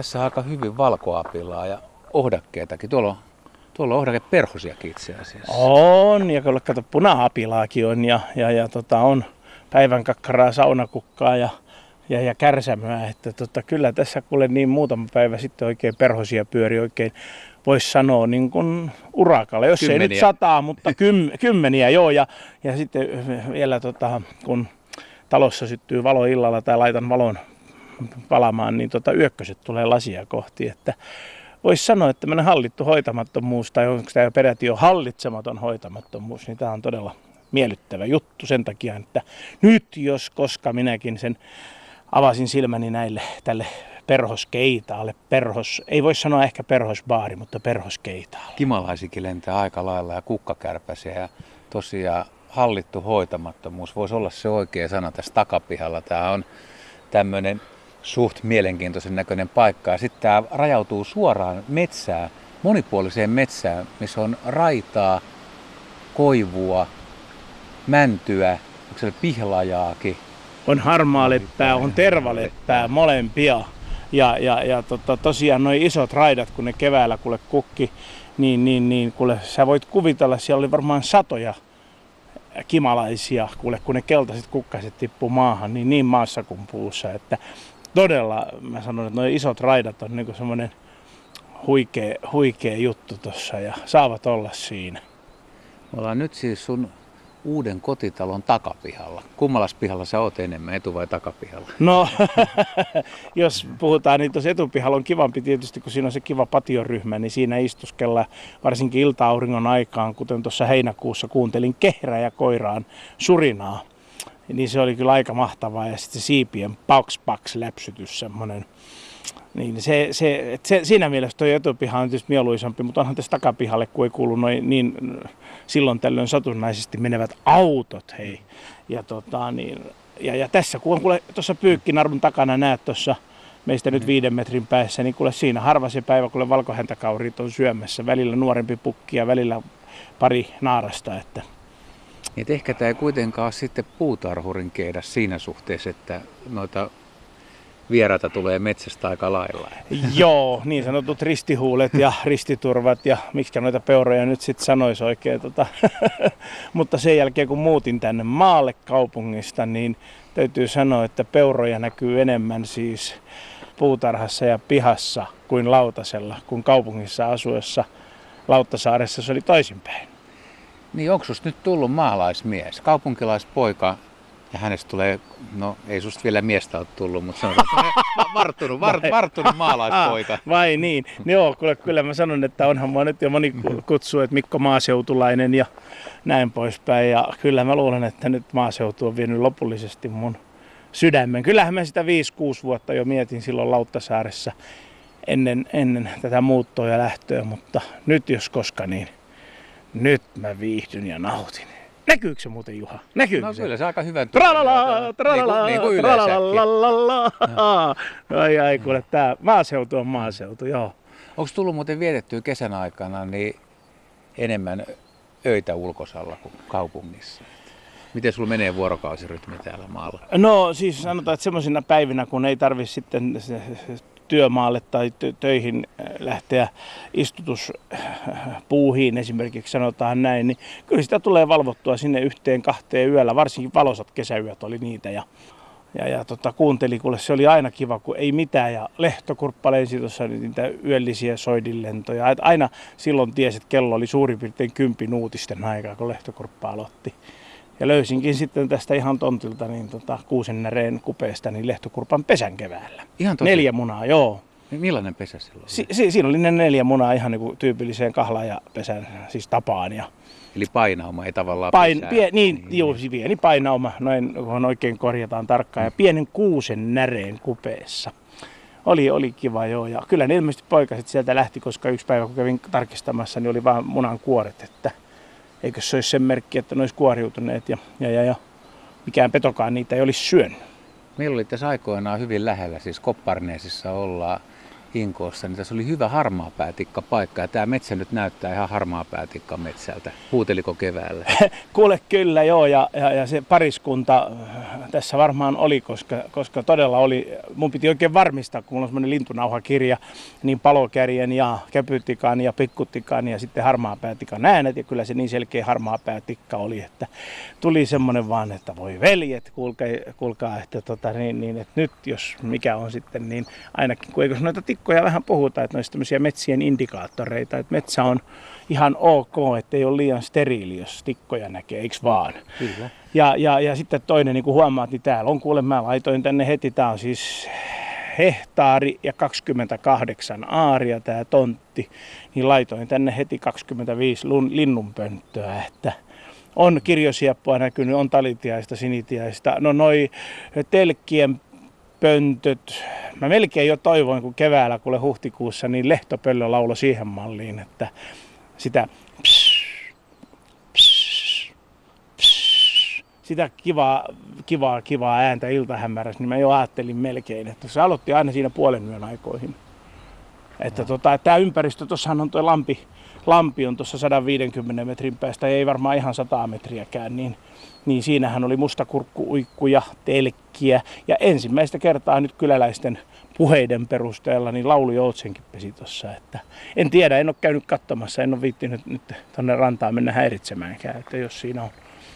Tässä on aika hyvin valkoapilaa ja ohdakkeitakin. Tuolla on, tuolla on ohdakeperhosiakin itse asiassa. On, ja kyllä kato puna-apilaakin on, ja, ja, ja tota, on päivän kakkaraa, saunakukkaa ja, ja, ja kärsämöä. Että tota, kyllä tässä kuule niin muutama päivä sitten oikein perhosia pyöri oikein voisi sanoa niin kuin urakalla, jos kymmeniä. ei nyt sataa, mutta kym, kymmeniä joo. Ja, ja sitten vielä tota, kun talossa syttyy valo illalla tai laitan valon palamaan, niin tota, yökköset tulee lasia kohti. Että voisi sanoa, että tämmöinen hallittu hoitamattomuus, tai onko tämä peräti jo hallitsematon hoitamattomuus, niin tämä on todella miellyttävä juttu sen takia, että nyt jos koska minäkin sen avasin silmäni näille tälle perhoskeitaalle, perhos, ei voi sanoa ehkä perhosbaari, mutta perhoskeitaalle. Kimalaisikin lentää aika lailla ja kukkakärpäsiä ja tosiaan hallittu hoitamattomuus voisi olla se oikea sana tässä takapihalla. Tämä on tämmöinen suht mielenkiintoisen näköinen paikka. Sitten tämä rajautuu suoraan metsään, monipuoliseen metsään, missä on raitaa, koivua, mäntyä, onko se pihlajaakin. On harmaaleppää, on tervaleppää, molempia. Ja, ja, ja tota, tosiaan noin isot raidat, kun ne keväällä kuule kukki, niin, niin, niin kuule, sä voit kuvitella, siellä oli varmaan satoja kimalaisia, kuule, kun ne keltaiset kukkaset tippuu maahan, niin niin maassa kuin puussa, että todella, mä sanon, että nuo isot raidat on niinku semmoinen huikea, huikea juttu tuossa ja saavat olla siinä. Me ollaan nyt siis sun uuden kotitalon takapihalla. Kummalas pihalla sä oot enemmän, etu- vai takapihalla? No, jos puhutaan, niin tuossa etupihalla on kivampi tietysti, kun siinä on se kiva patioryhmä, niin siinä istuskella varsinkin ilta-auringon aikaan, kuten tuossa heinäkuussa kuuntelin kehrä ja koiraan surinaa. Niin se oli kyllä aika mahtavaa ja sitten se siipien paks paks läpsytys semmoinen niin se, se, se, siinä mielessä tuo etupiha on tietysti mieluisampi, mutta onhan tässä takapihalle, kun ei kuulu noin niin silloin tällöin satunnaisesti menevät autot, hei. Ja, tota, niin, ja, ja tässä kun on kuule tuossa pyykkinarvun takana näet tuossa meistä nyt viiden metrin päässä, niin kuule siinä harva se päivä, kun valkohäntäkaurit on syömässä. Välillä nuorempi pukki ja välillä pari naarasta. Että. Et ehkä tämä ei kuitenkaan sitten puutarhurin keidä siinä suhteessa, että noita vieraita tulee metsästä aika lailla. Joo, niin sanotut ristihuulet ja ristiturvat ja miksi noita peuroja nyt sitten sanoisi oikein. Tota. Mutta sen jälkeen kun muutin tänne maalle kaupungista, niin täytyy sanoa, että peuroja näkyy enemmän siis puutarhassa ja pihassa kuin lautasella, kun kaupungissa asuessa Lauttasaaressa se oli toisinpäin. Niin onko nyt tullut maalaismies, kaupunkilaispoika, ja hänestä tulee, no ei susta vielä miestä ole tullut, mutta se on varttunut, var, varttunut maalaispoika. Vai niin? Joo, kyllä, kyllä mä sanon, että onhan mua nyt jo moni kutsu, että Mikko Maaseutulainen ja näin poispäin. Ja kyllä mä luulen, että nyt maaseutu on vienyt lopullisesti mun sydämen. Kyllähän mä sitä 5-6 vuotta jo mietin silloin Lauttasaaressa ennen, ennen tätä muuttoa ja lähtöä, mutta nyt jos koska niin, nyt mä viihdyn ja nautin. Näkyykö se muuten Juha? Näkyykö no, se? kyllä se aika hyvän Tralala, tralala, niin kuin, niin kuin Ai ai, kuule, tää maaseutu on maaseutu, joo. Onko tullut muuten vietettyä kesän aikana niin enemmän öitä ulkosalla kuin kaupungissa? Miten sulla menee vuorokausirytmi täällä maalla? No siis sanotaan, että semmoisina päivinä, kun ei tarvi sitten työmaalle tai töihin äh, lähteä istutuspuuhiin esimerkiksi sanotaan näin, niin kyllä sitä tulee valvottua sinne yhteen kahteen yöllä, varsinkin valosat kesäyöt oli niitä ja ja, ja tota, kuunteli, kuule se oli aina kiva, kun ei mitään. Ja lehtokurppa lensi tuossa niitä yöllisiä soidinlentoja. Et aina silloin tiesi, että kello oli suurin piirtein kympin uutisten aikaa, kun lehtokurppa aloitti. Ja löysinkin sitten tästä ihan tontilta niin tota, kuusennäreen kupeesta niin lehtokurpan pesän keväällä. Ihan tosi. Neljä munaa, joo. Millainen pesä silloin? Si- si- siinä oli ne neljä munaa ihan niin kuin tyypilliseen kahlaajapesän siis tapaan. Ja Eli painauma ei tavallaan Pain, pie, niin, niin, juu, pieni painauma, noin kun oikein korjataan tarkkaan. Ja pienen kuusen näreen kupeessa. Oli, oli kiva joo. Ja kyllä ne ilmeisesti poikaset sieltä lähti, koska yksi päivä kun kävin tarkistamassa, niin oli vaan munan kuoret. Että eikö se olisi sen merkki, että ne olisi kuoriutuneet ja, ja, ja, ja mikään petokaan niitä ei olisi syönyt. Meillä oli tässä aikoinaan hyvin lähellä, siis Kopparneesissa ollaan. Inkoossa, niin tässä oli hyvä harmaapäätikka paikka. Ja tämä metsä nyt näyttää ihan harmaapäätikka metsältä. Huuteliko keväällä? Kuule kyllä joo, ja, ja, ja, se pariskunta tässä varmaan oli, koska, koska todella oli, mun piti oikein varmistaa, kun mulla on semmoinen lintunauhakirja, niin palokärjen ja käpytikan ja pikkutikan ja sitten harmaapäätikan äänet, ja kyllä se niin selkeä harmaapäätikka oli, että tuli semmoinen vaan, että voi veljet, kuulkaa, kuulkaa että, tota, niin, niin, että nyt jos mikä on sitten, niin ainakin kun eikö noita tikkoja vähän puhuta, että noista tämmöisiä metsien indikaattoreita, että metsä on ihan ok, että ei ole liian steriili, jos tikkoja näkee, eikö vaan? Kyllä. Ja, ja, ja sitten toinen, niin kuin huomaat, niin täällä on kuule, mä laitoin tänne heti, tää on siis hehtaari ja 28 aaria tämä tontti, niin laitoin tänne heti 25 linnunpönttöä, että on kirjosieppua näkynyt, on talitiaista, sinitiaista, no noi telkkien pöntöt. Mä melkein jo toivoin, kun keväällä, kuule huhtikuussa, niin lehtopöllö laulo siihen malliin, että sitä pss, pss, pss, sitä kivaa, kivaa, kivaa ääntä iltahämärässä, niin mä jo ajattelin melkein, että se aloitti aina siinä puolen yön aikoihin. Että tota, tämä ympäristö, tuossahan on tuo lampi, lampi on tuossa 150 metrin päästä, ei varmaan ihan 100 metriäkään, niin niin siinähän oli mustakurkkuuikkuja, telkkiä ja ensimmäistä kertaa nyt kyläläisten puheiden perusteella niin laulu Joutsenkin pesi tuossa. Että en tiedä, en ole käynyt katsomassa, en ole viittinyt nyt tuonne rantaan mennä häiritsemäänkään, että jos siinä on,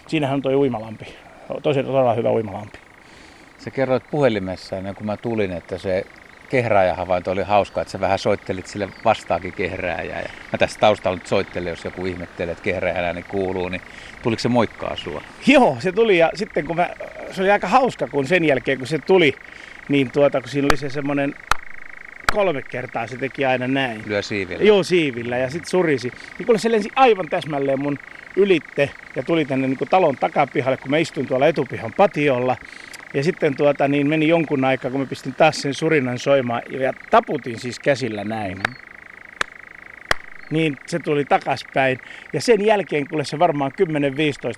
siinähän on tuo uimalampi, tosi todella hyvä uimalampi. Sä kerroit puhelimessa ennen kuin mä tulin, että se kehrääjähavainto oli hauska, että sä vähän soittelit sille vastaakin kehrääjää. Ja mä tässä taustalla nyt soittelen, jos joku ihmettelee, että kehrääjän ääni kuuluu, niin tuliko se moikkaa sua? Joo, se tuli ja sitten kun mä, se oli aika hauska, kun sen jälkeen kun se tuli, niin tuota, kun siinä oli se semmoinen kolme kertaa se teki aina näin. Lyö siivillä? Joo, siivillä ja sitten surisi. Niin kun se lensi aivan täsmälleen mun ylitte ja tuli tänne niin talon takapihalle, kun mä istuin tuolla etupihan patiolla. Ja sitten tuota, niin meni jonkun aikaa, kun mä pistin taas sen surinan soimaan ja taputin siis käsillä näin. Niin se tuli takaspäin. Ja sen jälkeen, kun se varmaan 10-15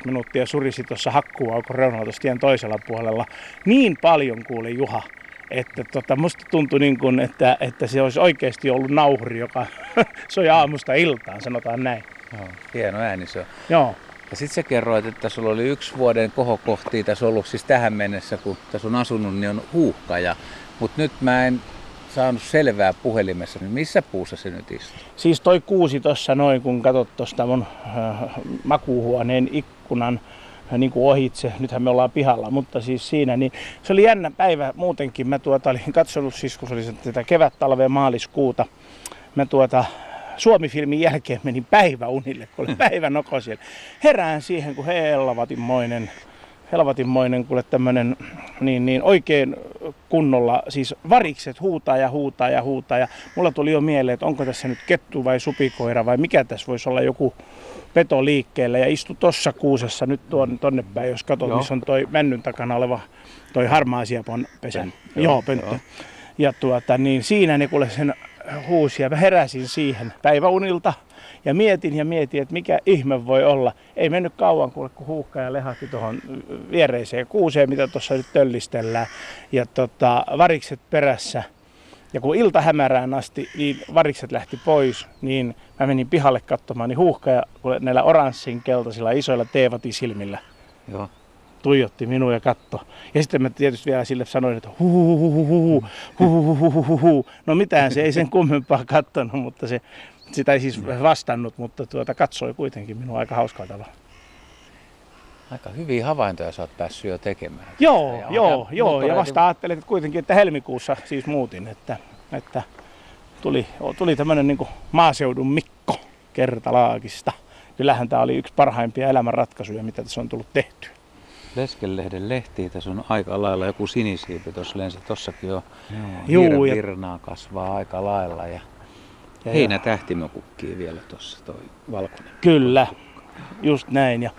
minuuttia surisi tuossa hakkuaukon reunalla tien toisella puolella, niin paljon kuuli Juha, että tota, musta tuntui niin kuin, että, että se olisi oikeasti ollut nauhuri, joka soi aamusta iltaan, sanotaan näin. Joo, hieno ääni se on. Joo. Ja sitten sä kerroit, että sulla oli yksi vuoden kohokohti tässä ollut siis tähän mennessä, kun tässä on asunut, niin on huuhkaja. Mutta nyt mä en saanut selvää puhelimessa, niin missä puussa se nyt istuu? Siis toi kuusi tuossa noin, kun katsot tuosta mun äh, makuuhuoneen ikkunan äh, niin kuin ohitse, nythän me ollaan pihalla, mutta siis siinä, niin se oli jännä päivä muutenkin. Mä tuota olin katsonut siis, kun se oli tätä kevät-talvea maaliskuuta, mä tuota Suomi-filmin jälkeen menin päiväunille, kun oli päivä noko siellä. Herään siihen, kun helvatinmoinen, helvatinmoinen kuule tämmönen niin, niin oikein kunnolla, siis varikset huutaa ja huutaa ja huutaa. Ja mulla tuli jo mieleen, että onko tässä nyt kettu vai supikoira vai mikä tässä voisi olla joku peto liikkeellä. Ja istu tuossa kuusessa nyt tuon, tonne päin, jos katsot, missä on toi männyn takana oleva toi harmaa siapon pesä. Joo, joo, pönttö. Joo. Ja tuota, niin siinä ne kuule sen huusi ja mä heräsin siihen päiväunilta ja mietin ja mietin, että mikä ihme voi olla. Ei mennyt kauan, kun huuhka ja lehahti tuohon viereiseen kuuseen, mitä tuossa nyt töllistellään. Ja tota, varikset perässä. Ja kun ilta hämärään asti, niin varikset lähti pois, niin mä menin pihalle katsomaan, niin huuhka ja näillä oranssin keltaisilla isoilla teevatisilmillä. Joo tuijotti minua ja katto. Ja sitten mä tietysti vielä sille sanoin, että hu No mitään, se ei sen kummempaa kattonut, mutta se, sitä ei siis vastannut, mutta tuota, katsoi kuitenkin minua aika hauskaa tavalla. Aika hyviä havaintoja sä oot päässyt jo tekemään. Joo, ja joo, joo. Ja vasta ajattelin että kuitenkin, että helmikuussa siis muutin, että, että tuli, tuli tämmöinen niin maaseudun Mikko kertalaakista. Kyllähän tämä oli yksi parhaimpia elämänratkaisuja, mitä tässä on tullut tehtyä. Leskelehden lehtiä. Tässä on aika lailla joku sinisiipi tuossa lensi. Tossakin on Juu, ja... virnaa kasvaa aika lailla. Ja, ja heinä tähtimökukkii vielä tuossa toi valkoinen. Kyllä, just näin. Ja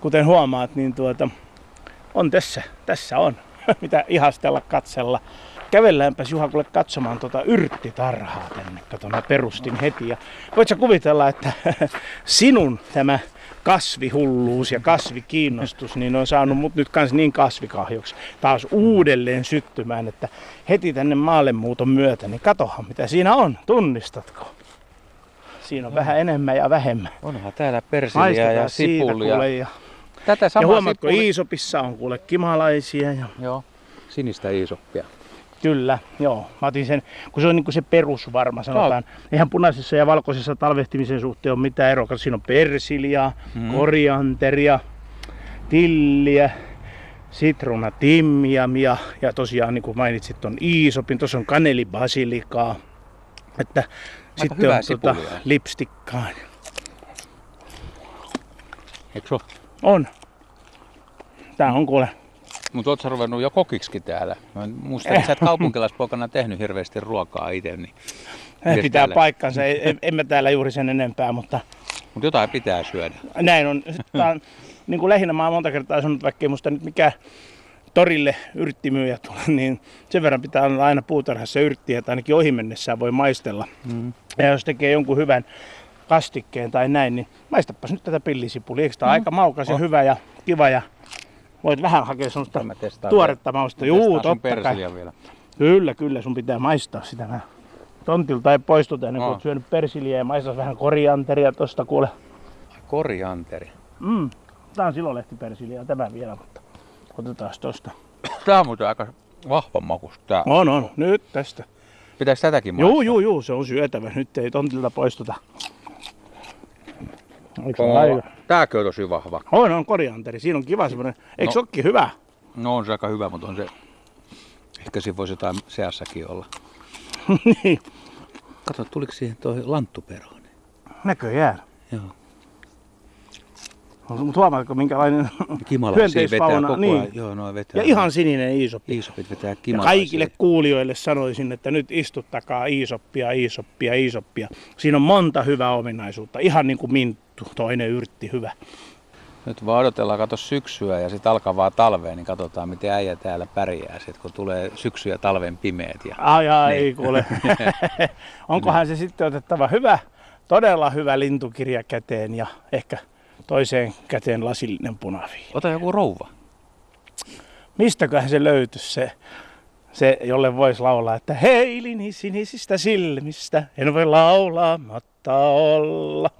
kuten huomaat, niin tuota, on tässä, tässä on mitä ihastella, katsella. Kävelläänpäs Juha kuule katsomaan tuota yrttitarhaa tänne. Kato, mä perustin heti. Ja voit sä kuvitella, että sinun tämä kasvihulluus ja kasvikiinnostus, niin on saanut mut nyt kans niin kasvikahjoksi taas uudelleen syttymään, että heti tänne maallemuuton myötä, niin katohan mitä siinä on, tunnistatko? Siinä on no. vähän enemmän ja vähemmän. Onhan täällä persiliä ja sipulia. ja, Tätä ja huomaatko, sipuli... Iisopissa on kuule kimalaisia. Ja... Joo, sinistä Iisoppia. Kyllä, joo. Mä otin sen, kun se on niin kuin se perusvarma, sanotaan. No. Eihän punaisessa ja valkoisessa talvehtimisen suhteen ole mitään eroa. Siinä on persiliaa, mm. korianteria, tilliä, sitruna timmiamia ja tosiaan niin kuin mainitsit on iisopin, tuossa on kanelibasilikaa. Että Aika sitten on tuota, lipstikkaa. Eikö On. Tää on kuule mutta ootko ruvennut jo kokiksi täällä? Mä muistan, että sä et kaupunkilaispoikana tehnyt hirveästi ruokaa itse. Niin pitää täällä? paikkansa, en, emme täällä juuri sen enempää, mutta... Mutta jotain pitää syödä. Näin on. Tää on niin kuin lähinnä mä oon monta kertaa sanonut, vaikka musta nyt mikä torille yrttimyyjä tule, niin sen verran pitää olla aina puutarhassa yrttiä, että ainakin ohi mennessään voi maistella. Mm. Ja jos tekee jonkun hyvän kastikkeen tai näin, niin maistapas nyt tätä pillisipulia. Eikö tämä mm. aika maukas ja oh. hyvä ja kiva ja Voit vähän hakea semmoista tuoretta mausta. Juu, totta kai. Vielä. Kyllä, kyllä, sun pitää maistaa sitä vähän. Tontilta ei poistuta ennen kuin no. syönyt persiliä ja maistaa vähän korianteria tosta kuule. Korianteri? Mm. Tää on silolehtipersiliä tämä vielä, mutta otetaan tosta. Tää on muuten aika vahva makus tää. On, on. Nyt tästä. Pitäis tätäkin maistaa? Juu, juu, juu, se on syötävä. Nyt ei tontilta poistuta. Eikö on, tääkö on tosi vahva? On, on korianteri. Siinä on kiva semmonen. Eikö no, hyvä? No on se aika hyvä, mutta on se... Ehkä siinä voisi jotain seassakin olla. niin. Kato, tuliko siihen toi lanttuperoon? Näköjään. Joo. Mutta huomaatko minkälainen hyönteisfauna. Niin. Joo, no vetää. Ja ihan sininen iisoppi. Iisopit vetää ja kaikille kuulijoille sanoisin, että nyt istuttakaa iisoppia, iisoppia, iisoppia. Siinä on monta hyvää ominaisuutta. Ihan niin kuin minttu, toinen yrtti hyvä. Nyt vaan odotellaan, kato syksyä ja sitten alkavaa talvea, niin katsotaan miten äijä täällä pärjää, sit, kun tulee syksy ja talven pimeät. Ja... Ai, ai, niin. kuule. Onkohan se sitten otettava hyvä, todella hyvä lintukirja käteen ja ehkä toiseen käteen lasillinen punaviini. Ota joku rouva. Mistäköhän se löytyisi se, se jolle voisi laulaa, että heilini sinisistä silmistä, en voi laulaa matta olla.